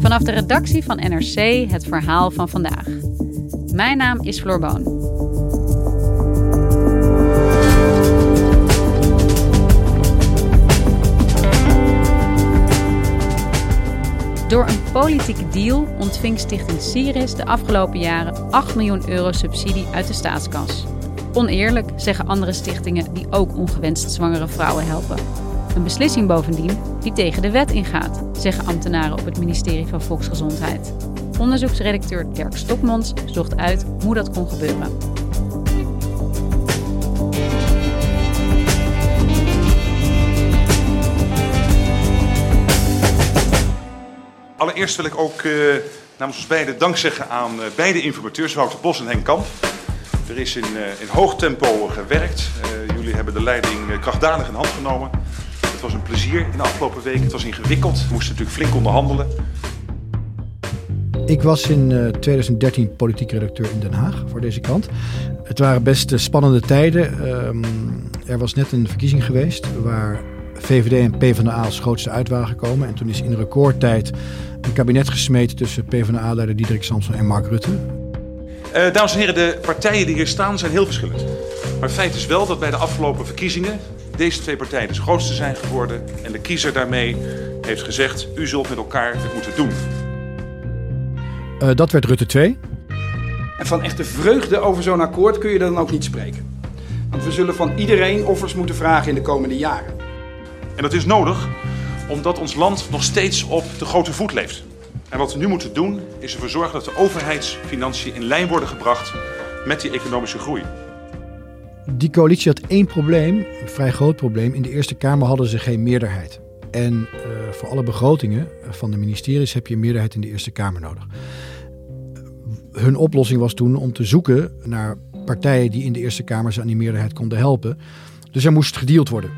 Vanaf de redactie van NRC het verhaal van vandaag. Mijn naam is Floor Boon. Door een politieke deal ontving Stichting Siris de afgelopen jaren 8 miljoen euro subsidie uit de staatskas. Oneerlijk, zeggen andere stichtingen die ook ongewenst zwangere vrouwen helpen. Een beslissing bovendien die tegen de wet ingaat, zeggen ambtenaren op het ministerie van Volksgezondheid. Onderzoeksredacteur Dirk Stokmans zocht uit hoe dat kon gebeuren. Allereerst wil ik ook uh, namens ons beiden dank zeggen aan uh, beide informateurs, Wouter Bos en Henk Kamp. Er is in, uh, in hoog tempo gewerkt. jullie hebben de leiding krachtdadig in hand genomen. Het was een plezier in de afgelopen weken. Het was ingewikkeld. We moesten natuurlijk flink onderhandelen. Ik was in 2013 politiek redacteur in Den Haag voor deze krant. Het waren best spannende tijden. Um, er was net een verkiezing geweest waar VVD en PvdA als grootste uit waren gekomen. En toen is in recordtijd een kabinet gesmeed tussen PvdA-leider Diederik Samson en Mark Rutte. Uh, dames en heren, de partijen die hier staan zijn heel verschillend. Maar het feit is wel dat bij de afgelopen verkiezingen deze twee partijen de grootste zijn geworden. En de kiezer daarmee heeft gezegd, u zult met elkaar het moeten doen. Uh, dat werd Rutte 2. En van echte vreugde over zo'n akkoord kun je dan ook niet spreken. Want we zullen van iedereen offers moeten vragen in de komende jaren. En dat is nodig omdat ons land nog steeds op de grote voet leeft. En wat we nu moeten doen is ervoor zorgen dat de overheidsfinanciën in lijn worden gebracht met die economische groei. Die coalitie had één probleem, een vrij groot probleem. In de Eerste Kamer hadden ze geen meerderheid. En uh, voor alle begrotingen van de ministeries heb je een meerderheid in de Eerste Kamer nodig. Hun oplossing was toen om te zoeken naar partijen die in de Eerste Kamer ze aan die meerderheid konden helpen. Dus er moest gedeeld worden.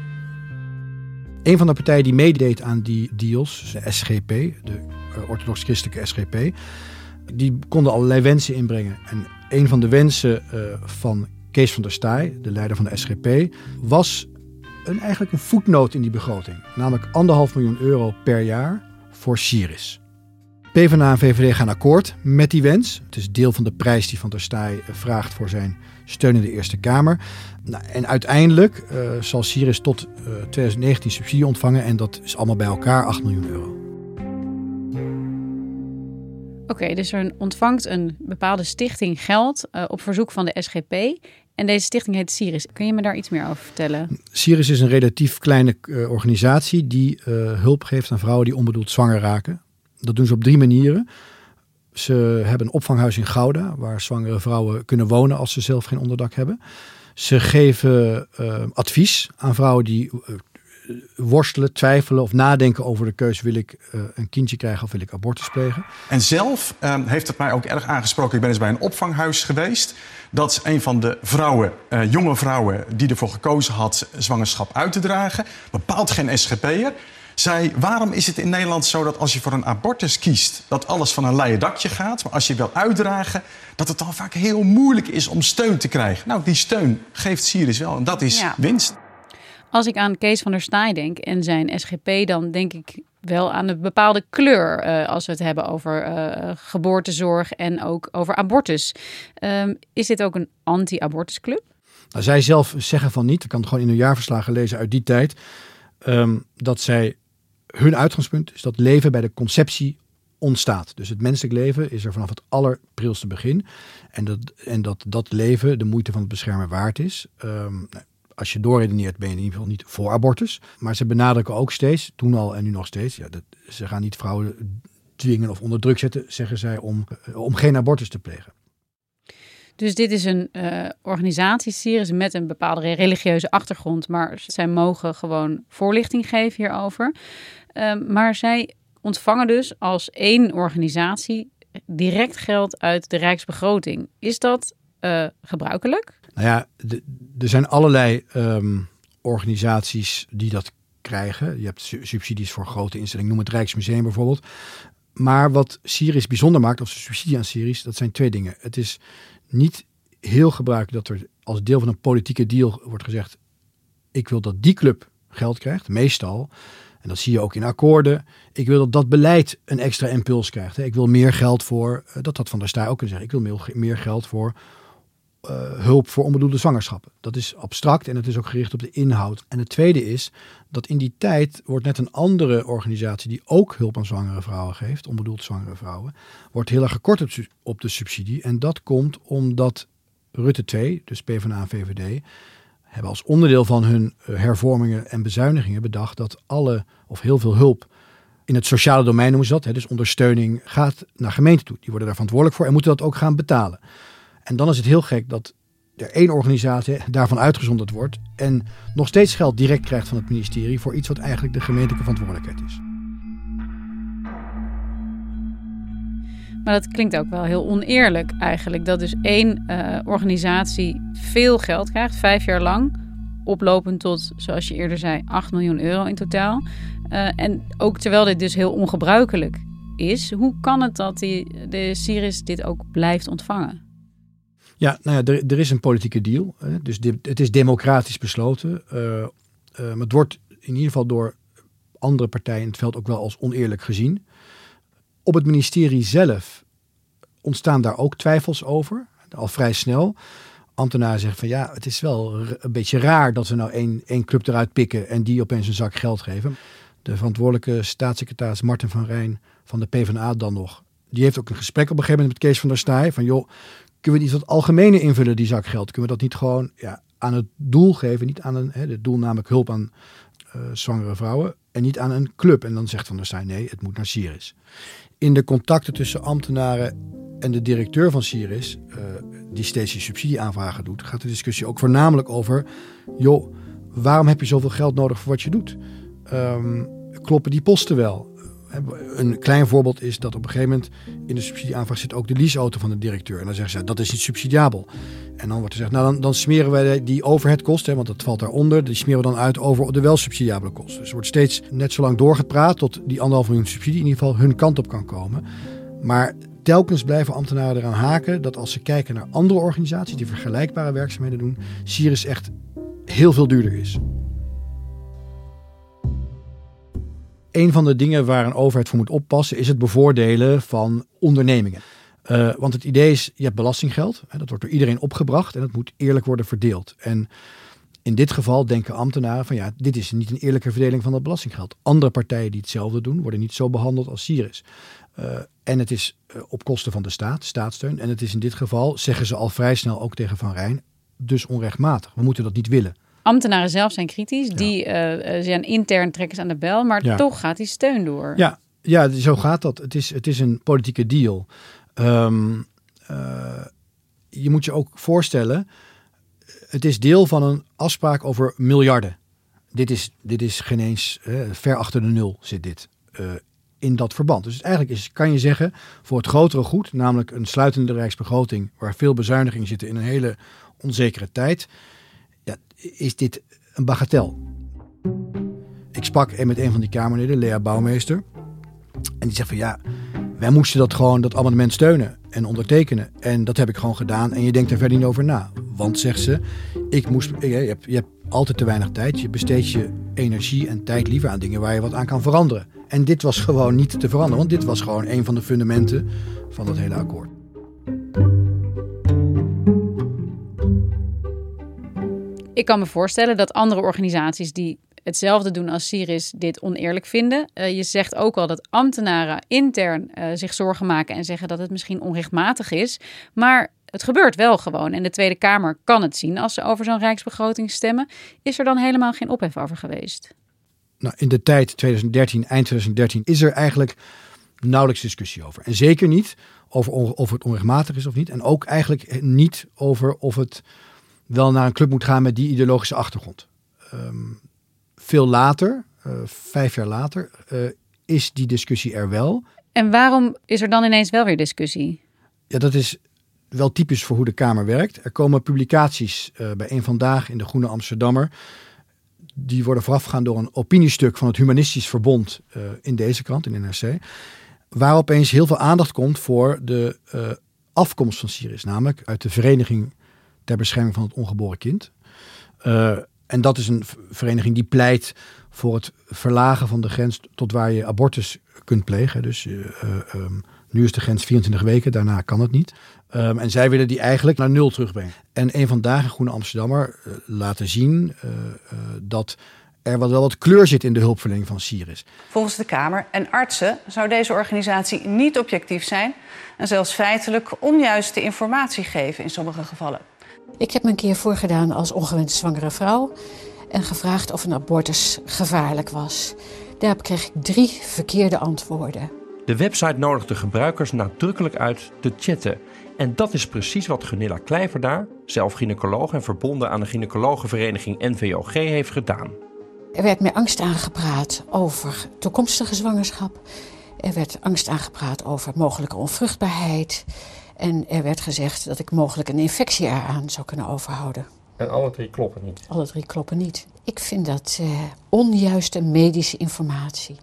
Een van de partijen die meedeed aan die deals, de SGP, de orthodox-christelijke SGP, die konden allerlei wensen inbrengen. En een van de wensen van Kees van der Staaij, de leider van de SGP, was een, eigenlijk een voetnoot in die begroting. Namelijk anderhalf miljoen euro per jaar voor Syris. PvdA en VVD gaan akkoord met die wens. Het is deel van de prijs die Van der Staaij vraagt voor zijn steun in de Eerste Kamer. Nou, en uiteindelijk uh, zal Syrisch tot uh, 2019 subsidie ontvangen en dat is allemaal bij elkaar 8 miljoen euro. Oké, dus er ontvangt een bepaalde stichting geld uh, op verzoek van de SGP. En deze stichting heet Siris. Kun je me daar iets meer over vertellen? Siris is een relatief kleine uh, organisatie die uh, hulp geeft aan vrouwen die onbedoeld zwanger raken. Dat doen ze op drie manieren. Ze hebben een opvanghuis in Gouda, waar zwangere vrouwen kunnen wonen als ze zelf geen onderdak hebben. Ze geven uh, advies aan vrouwen die worstelen, twijfelen of nadenken over de keuze: wil ik uh, een kindje krijgen of wil ik abortus plegen? En zelf um, heeft het mij ook erg aangesproken. Ik ben eens bij een opvanghuis geweest. Dat een van de vrouwen, jonge vrouwen, die ervoor gekozen had zwangerschap uit te dragen. Bepaald geen SGP'er zei: waarom is het in Nederland zo dat als je voor een abortus kiest, dat alles van een leien dakje gaat, maar als je wil uitdragen, dat het dan vaak heel moeilijk is om steun te krijgen? Nou, die steun geeft Sirius wel en dat is ja. winst. Als ik aan Kees van der Staaij denk en zijn SGP, dan denk ik wel aan een bepaalde kleur uh, als we het hebben over uh, geboortezorg en ook over abortus. Um, is dit ook een anti-abortusclub? Nou, zij zelf zeggen van niet. Ik kan het gewoon in hun jaarverslagen lezen uit die tijd. Um, dat zij hun uitgangspunt is dat leven bij de conceptie ontstaat. Dus het menselijk leven is er vanaf het allerprilste begin. En dat, en dat dat leven de moeite van het beschermen waard is. Ehm, nou, als je doorredeneert ben je in ieder geval niet voor abortus. Maar ze benadrukken ook steeds, toen al en nu nog steeds, ja, dat, ze gaan niet vrouwen dwingen of onder druk zetten, zeggen zij, om, eh, om geen abortus te plegen. Dus dit is een uh, organisatie, Sirius, met een bepaalde religieuze achtergrond. Maar zij mogen gewoon voorlichting geven hierover. Ehm, maar zij ontvangen dus als één organisatie direct geld uit de rijksbegroting. Is dat uh, gebruikelijk? Nou ja, er zijn allerlei ehm, organisaties die dat krijgen. Je hebt subsidies voor grote instellingen, noem het Rijksmuseum bijvoorbeeld. Maar wat Syrisch bijzonder maakt, of subsidie aan Syrisch, dat zijn twee dingen. Het is niet heel gebruikelijk dat er als deel van een politieke deal wordt gezegd: ik wil dat die club geld krijgt, meestal. En dat zie je ook in akkoorden. Ik wil dat dat beleid een extra impuls krijgt. Ik wil meer geld voor, eh, dat had Van der Staaij ook kunnen zeggen. Ik wil meer geld voor uh, hulp voor onbedoelde zwangerschappen. Dat is abstract en het is ook gericht op de inhoud. En het tweede is dat in die tijd wordt net een andere organisatie die ook hulp aan zwangere vrouwen geeft, onbedoeld zwangere vrouwen, wordt heel erg gekort op de subsidie. En dat komt omdat Rutte 2, dus PvdA en VVD, hebben als onderdeel van hun eh, hervormingen en bezuinigingen bedacht dat alle of heel veel hulp in het sociale domein noemen ze dat, hè, dus ondersteuning, gaat naar gemeenten toe. Die worden daar verantwoordelijk voor en moeten dat ook gaan betalen. En dan is het heel gek dat er één organisatie daarvan uitgezonderd wordt en nog steeds geld direct krijgt van het ministerie voor iets wat eigenlijk de gemeentelijke verantwoordelijkheid is. Maar dat klinkt ook wel heel oneerlijk eigenlijk. Dat dus één uh, organisatie veel geld krijgt, vijf jaar lang. Oplopend tot, zoals je eerder zei, 8 miljoen euro in totaal. Uh, en ook terwijl dit dus heel ongebruikelijk is, hoe kan het dat die, de Syrisch dit ook blijft ontvangen? Ja, nou ja, er, er is een politieke deal. Hè? Dus dit, het is democratisch besloten. Uh, uh, maar het wordt in ieder geval door andere partijen in het veld ook wel als oneerlijk gezien. Op het ministerie zelf ontstaan daar ook twijfels over, al vrij snel. Ambtenaren zeggen van ja, het is wel een beetje raar dat we nou één, één club eruit pikken en die opeens een zak geld geven. De verantwoordelijke staatssecretaris Martin van Rijn van de PvdA dan nog. Die heeft ook een gesprek op een gegeven moment met Kees van der Staaij. Van joh, kunnen we niet wat algemene invullen, die zak geld? Kunnen we dat niet gewoon ja, aan het doel geven? Niet aan een, hè, het doel namelijk hulp aan uh, zwangere vrouwen. En niet aan een club. En dan zegt Van der Staaij nee, het moet naar Syrisch in de contacten tussen ambtenaren en de directeur van Siris, uh, die steeds die subsidieaanvragen doet, gaat de discussie ook voornamelijk over: joh, waarom heb je zoveel geld nodig voor wat je doet? Um, kloppen die posten wel? Een klein voorbeeld is dat op een gegeven moment in de subsidieaanvraag zit ook de leaseauto van de directeur. En dan zeggen ze dat is niet subsidiabel. En dan wordt er gezegd, nou dan, dan smeren wij die overheadkosten, want dat valt daaronder, die smeren we dan uit over de wel subsidiabele kosten. Dus er wordt steeds net zo lang doorgepraat tot die anderhalf miljoen subsidie in ieder geval hun kant op kan komen. Maar telkens blijven ambtenaren eraan haken dat als ze kijken naar andere organisaties die vergelijkbare werkzaamheden doen, Sirius echt heel veel duurder is. Een van de dingen waar een overheid voor moet oppassen is het bevoordelen van ondernemingen. Uh, want het idee is, je hebt belastinggeld, hè, dat wordt door iedereen opgebracht en dat moet eerlijk worden verdeeld. En in dit geval denken ambtenaren van ja, dit is niet een eerlijke verdeling van dat belastinggeld. Andere partijen die hetzelfde doen, worden niet zo behandeld als Sirius. Uh, en het is uh, op kosten van de staat, staatssteun. En het is in dit geval, zeggen ze al vrij snel ook tegen Van Rijn, dus onrechtmatig. We moeten dat niet willen. Ambtenaren zelf zijn kritisch, die uh, zijn intern trekkers aan de bel, maar ja. toch gaat die steun door. Ja, ja, zo gaat dat. Het is, het is een politieke deal. Um, uh, je moet je ook voorstellen, het is deel van een afspraak over miljarden. Dit is, dit is geen eens uh, ver achter de nul zit dit in dat verband. Dus eigenlijk is, kan je zeggen, voor het grotere goed, namelijk een sluitende rijksbegroting waar veel bezuinigingen zitten in een hele onzekere tijd, is dit een bagatel. Ik sprak met een van die Kamerleden, Lea Bouwmeester. En die zegt van ja, wij moesten dat gewoon, dat amendement steunen en ondertekenen. En dat heb ik gewoon gedaan en je denkt er verder niet over na. Want, zegt ze, ik moest, je, hebt, je hebt altijd te weinig tijd. Je besteedt je energie en tijd liever aan dingen waar je wat aan kan veranderen. En dit was gewoon niet te veranderen, want dit was gewoon een van de fundamenten van dat hele akkoord. Ik kan me voorstellen dat andere organisaties die hetzelfde doen als Syriz dit oneerlijk vinden. Uh, je zegt ook al dat ambtenaren intern uh, zich zorgen maken en zeggen dat het misschien onrechtmatig is. Maar het gebeurt wel gewoon. En de Tweede Kamer kan het zien als ze over zo'n rijksbegroting stemmen. Is er dan helemaal geen ophef over geweest? Nou, in de tijd 2013, eind 2013, is er eigenlijk nauwelijks discussie over. En zeker niet over of het onrechtmatig is of niet. En ook eigenlijk niet over of het wel naar een club moet gaan met die ideologische achtergrond. Um, veel later, uh, vijf jaar later, uh, is die discussie er wel. En waarom is er dan ineens wel weer discussie? Ja, dat is wel typisch voor hoe de Kamer werkt. Er komen publicaties uh, bij een vandaag in de Groene Amsterdammer. Die worden voorafgegaan door een opiniestuk van het Humanistisch Verbond in deze krant, in NRC. Waar opeens heel veel aandacht komt voor de afkomst van Syrië, namelijk uit de Vereniging Bescherming van het Ongeboren Kind. En dat is een vereniging die pleit voor het verlagen van de grens tot waar je abortus kunt plegen. Dus uh, um, nu is de grens 24 weken, daarna kan het niet. Um, en zij willen die eigenlijk naar nul terugbrengen. En een vandaag in Groene Amsterdammer laten zien dat er wel wat kleur zit in de hulpverlening van Syriz. Volgens de Kamer en artsen zou deze organisatie niet objectief zijn en zelfs feitelijk onjuiste informatie geven in sommige gevallen. Ik heb me een keer voorgedaan als ongewenst zwangere vrouw en gevraagd of een abortus gevaarlijk was. Daarop kreeg ik drie verkeerde antwoorden. De website nodigt de gebruikers nadrukkelijk uit te chatten. En dat is precies wat Gunilla Kleiverda, zelf gynaecoloog en verbonden aan de gynaecologenvereniging NVOG, heeft gedaan. Er werd met angst aangepraat over toekomstige zwangerschap. Er werd angst aangepraat over mogelijke onvruchtbaarheid. En er werd gezegd dat ik mogelijk een infectie eraan zou kunnen overhouden. En alle drie kloppen niet? Alle drie kloppen niet. Ik vind dat uh, onjuiste medische informatie.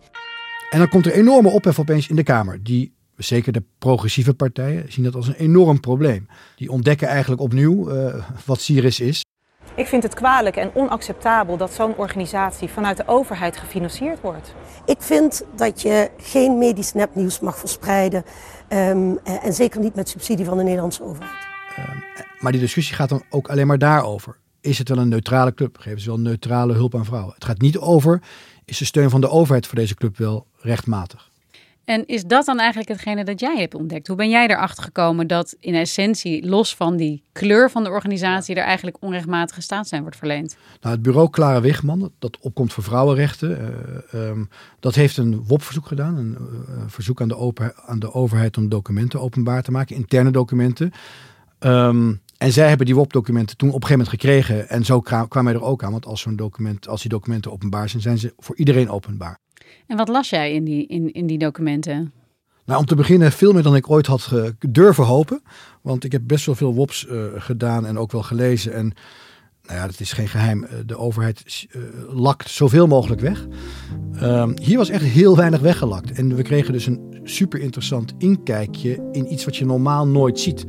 En dan komt er enorme ophef opeens in de Kamer. Die, zeker de progressieve partijen, zien dat als een enorm probleem. Die ontdekken eigenlijk opnieuw uh, wat Syrisch is. Ik vind het kwalijk en onacceptabel dat zo'n organisatie vanuit de overheid gefinancierd wordt. Ik vind dat je geen medisch nepnieuws mag verspreiden. Um, en zeker niet met subsidie van de Nederlandse overheid. Um, maar die discussie gaat dan ook alleen maar daarover. Is het wel een neutrale club? Geven ze wel neutrale hulp aan vrouwen? Het gaat niet over, is de steun van de overheid voor deze club wel rechtmatig? En is dat dan eigenlijk hetgene dat jij hebt ontdekt? Hoe ben jij erachter gekomen dat in essentie, los van die kleur van de organisatie, er eigenlijk onrechtmatige staatssteun wordt verleend? Nou, het bureau Clara Wigman, dat opkomt voor vrouwenrechten, uh, um, dat heeft een WOP-verzoek gedaan. Een uh, verzoek aan de, open, aan de overheid om documenten openbaar te maken, interne documenten. Um, en zij hebben die WOP-documenten toen op een gegeven moment gekregen. En zo kwamen wij er ook aan. Want als zo'n document, als die documenten openbaar zijn, zijn ze voor iedereen openbaar. En wat las jij in die, in, in die documenten? Nou, om te beginnen veel meer dan ik ooit had durven hopen. Want ik heb best wel veel WOPs uh, gedaan en ook wel gelezen. En nou ja, dat is geen geheim. Eh, de overheid lakt zoveel mogelijk weg. Um, hier was echt heel weinig weggelakt. En we kregen dus een super interessant inkijkje in iets wat je normaal nooit ziet.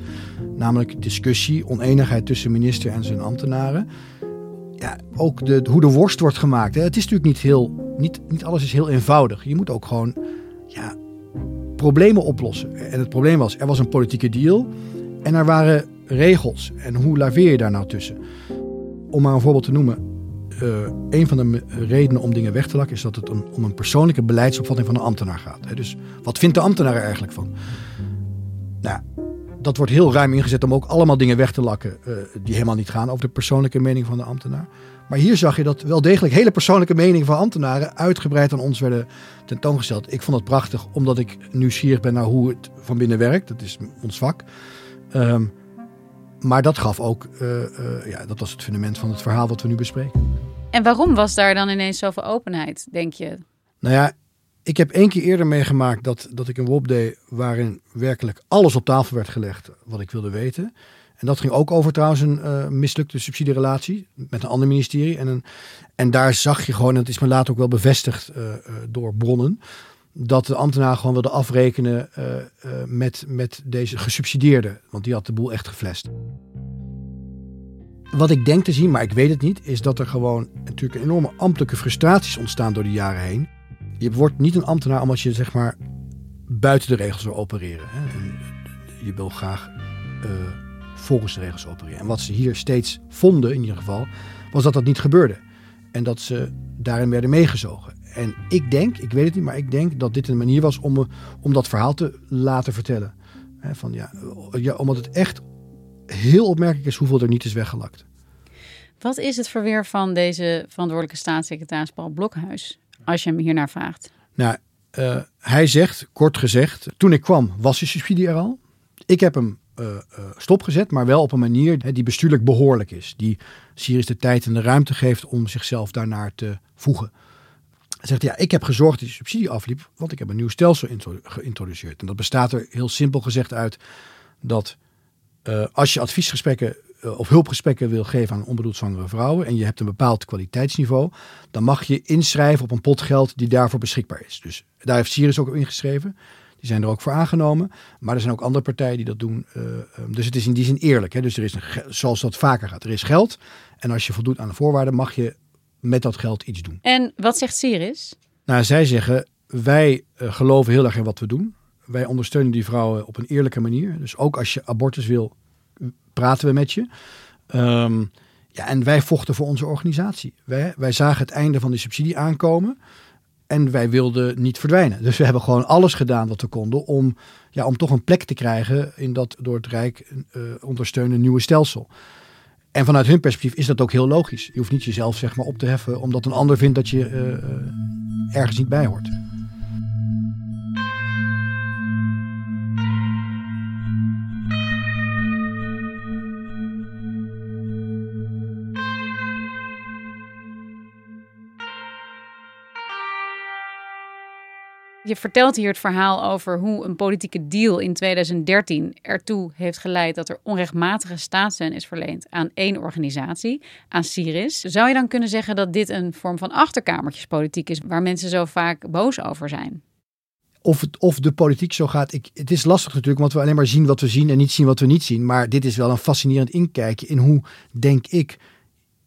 Namelijk discussie, oneenigheid tussen minister en zijn ambtenaren. Ja, ook de, hoe de worst wordt gemaakt. Hè. Het is natuurlijk niet heel, niet, niet alles is heel eenvoudig. Je moet ook gewoon ja, problemen oplossen. En het probleem was, er was een politieke deal en er waren regels. En hoe laveer je daar nou tussen? Om maar een voorbeeld te noemen. Uh, een van de redenen om dingen weg te lakken is dat het een, om een persoonlijke beleidsopvatting van een ambtenaar gaat. Hè. Dus wat vindt de ambtenaar er eigenlijk van? Nou, dat wordt heel ruim ingezet om ook allemaal dingen weg te lakken uh, die helemaal niet gaan over de persoonlijke mening van de ambtenaar. Maar hier zag je dat wel degelijk hele persoonlijke meningen van ambtenaren uitgebreid aan ons werden tentoongesteld. Ik vond het prachtig, omdat ik nieuwsgierig ben naar hoe het van binnen werkt. Dat is ons vak. Um, maar dat gaf ook, uh, uh, ja, dat was het fundament van het verhaal wat we nu bespreken. En waarom was daar dan ineens zoveel openheid, denk je? Nou ja, ik heb één keer eerder meegemaakt dat, dat ik een WOP deed waarin werkelijk alles op tafel werd gelegd wat ik wilde weten. En dat ging ook over trouwens een uh, mislukte subsidierelatie met een ander ministerie. En, een, en daar zag je gewoon, en het is me later ook wel bevestigd uh, uh, door bronnen, dat de ambtenaar gewoon wilde afrekenen met, met deze gesubsidieerde. Want die had de boel echt geflest. Wat ik denk te zien, maar ik weet het niet, is dat er gewoon natuurlijk enorme ambtelijke frustraties ontstaan door de jaren heen. Je wordt niet een ambtenaar omdat je zeg maar buiten de regels wil opereren. Hè? En je wil graag uh, volgens de regels opereren. En wat ze hier steeds vonden in ieder geval, was dat dat niet gebeurde. En dat ze daarin werden meegezogen. En ik denk, ik weet het niet, maar ik denk dat dit een manier was om, om dat verhaal te laten vertellen. van, ja, ja, omdat het echt heel opmerkelijk is hoeveel er niet is weggelakt. Wat is het verweer van deze verantwoordelijke staatssecretaris Paul Blokhuis, als je hem hiernaar vraagt? Nou, uh, hij zegt, kort gezegd, toen ik kwam was de subsidie er al. Ik heb hem uh, uh, stopgezet, maar wel op een manier die bestuurlijk behoorlijk is. Die Syrië de tijd en de ruimte geeft om zichzelf daarnaar te voegen. Hij zegt, ja, ik heb gezorgd dat die subsidie afliep, want ik heb een nieuw stelsel geïntroduceerd. En dat bestaat er heel simpel gezegd uit dat als je adviesgesprekken of hulpgesprekken wil geven aan onbedoeld zwangere vrouwen en je hebt een bepaald kwaliteitsniveau, dan mag je inschrijven op een pot geld die daarvoor beschikbaar is. Dus daar heeft Sirius ook op ingeschreven. Die zijn er ook voor aangenomen. Maar er zijn ook andere partijen die dat doen. Uh, dus het is in die zin eerlijk. Hè? Dus er is, een, zoals dat vaker gaat, er is geld. En als je voldoet aan de voorwaarden, mag je met dat geld iets doen. En wat zegt Siris? Nou, zij zeggen, wij uh, geloven heel erg in wat we doen. Wij ondersteunen die vrouwen op een eerlijke manier. Dus ook als je abortus wil, praten we met je. Um, ja, en wij vochten voor onze organisatie. Wij, wij zagen het einde van die subsidie aankomen. En wij wilden niet verdwijnen. Dus we hebben gewoon alles gedaan wat we konden om, ja, om toch een plek te krijgen in dat door het Rijk uh, ondersteunde nieuwe stelsel. En vanuit hun perspectief is dat ook heel logisch. Je hoeft niet jezelf zeg maar, op te heffen omdat een ander vindt dat je uh, ergens niet bij hoort. Je vertelt hier het verhaal over hoe een politieke deal in 2013 ertoe heeft geleid dat er onrechtmatige staatssteun is verleend aan één organisatie, aan Syris. Zou je dan kunnen zeggen dat dit een vorm van achterkamertjespolitiek is waar mensen zo vaak boos over zijn? Of, of de politiek zo gaat. Ik, het is lastig natuurlijk, want we alleen maar zien wat we zien en niet zien wat we niet zien. Maar dit is wel een fascinerend inkijkje in hoe, denk ik,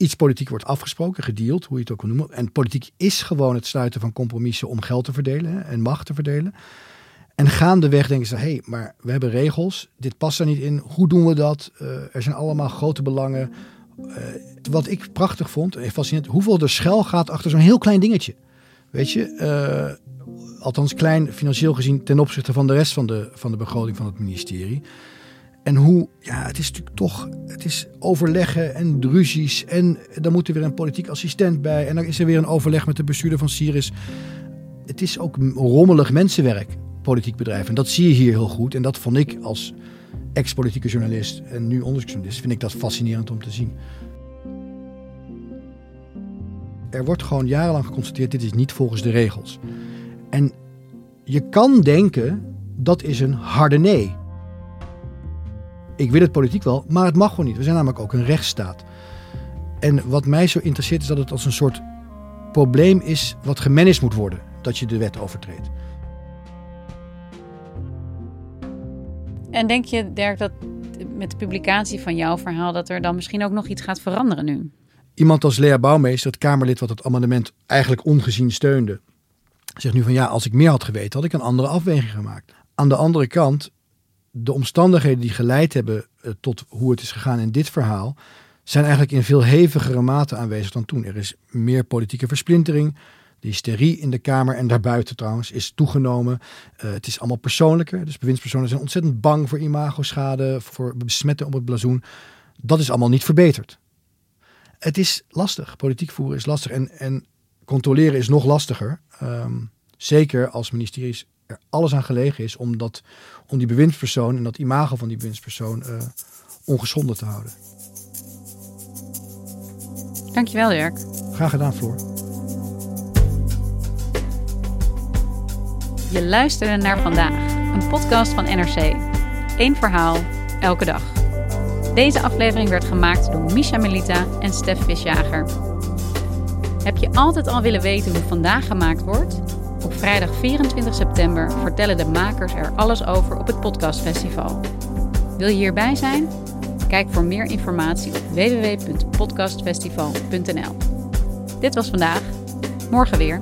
iets politiek wordt afgesproken, gedeeld, hoe je het ook wil noemen. En politiek is gewoon het sluiten van compromissen om geld te verdelen en macht te verdelen. En gaandeweg denken ze, hé, hey, maar we hebben regels, dit past er niet in, hoe doen we dat? Uh, er zijn allemaal grote belangen. Uh, wat ik prachtig vond, en fascinerend, hoeveel er schel gaat achter zo'n heel klein dingetje. Weet je, uh, althans klein financieel gezien ten opzichte van de rest van de, van de begroting van het ministerie. En hoe, ja, het is natuurlijk toch, het is overleggen en ruzies. En dan moet er weer een politiek assistent bij. En dan is er weer een overleg met de bestuurder van Siris. Het is ook rommelig mensenwerk, politiek bedrijf. En dat zie je hier heel goed. En dat vond ik als ex-politieke journalist en nu onderzoeksjournalist, vind ik dat fascinerend om te zien. Er wordt gewoon jarenlang geconstateerd, dit is niet volgens de regels. En je kan denken, dat is een harde nee ik wil het politiek wel, maar het mag gewoon niet. We zijn namelijk ook een rechtsstaat. En wat mij zo interesseert is dat het als een soort probleem is wat gemanaged moet worden. Dat je de wet overtreedt. En denk je, Dirk, dat met de publicatie van jouw verhaal... dat er dan misschien ook nog iets gaat veranderen nu? Iemand als Lea Bouwmeester, het Kamerlid wat het amendement eigenlijk ongezien steunde... zegt nu van ja, als ik meer had geweten, had ik een andere afweging gemaakt. Aan de andere kant de omstandigheden die geleid hebben eh, tot hoe het is gegaan in dit verhaal, zijn eigenlijk in veel hevigere mate aanwezig dan toen. Er is meer politieke versplintering. De hysterie in de Kamer en daarbuiten trouwens is toegenomen. Uh, het is allemaal persoonlijker. Dus bewindspersonen zijn ontzettend bang voor imagoschade, voor besmetten op het blazoen. Dat is allemaal niet verbeterd. Het is lastig. Politiek voeren is lastig. En, en controleren is nog lastiger. Um, zeker als ministeries er alles aan gelegen is om, dat, om die bewindspersoon en dat imago van die bewindspersoon uh, ongeschonden te houden. Dankjewel, Dirk. Graag gedaan, Floor. Je luisterde naar vandaag, een podcast van NRC. Eén verhaal, elke dag. Deze aflevering werd gemaakt door Misha Melita en Stef Visjager. Heb je altijd al willen weten hoe vandaag gemaakt wordt? Vrijdag 24 september vertellen de makers er alles over op het Podcastfestival. Wil je hierbij zijn? Kijk voor meer informatie op www.podcastfestival.nl. Dit was vandaag. Morgen weer.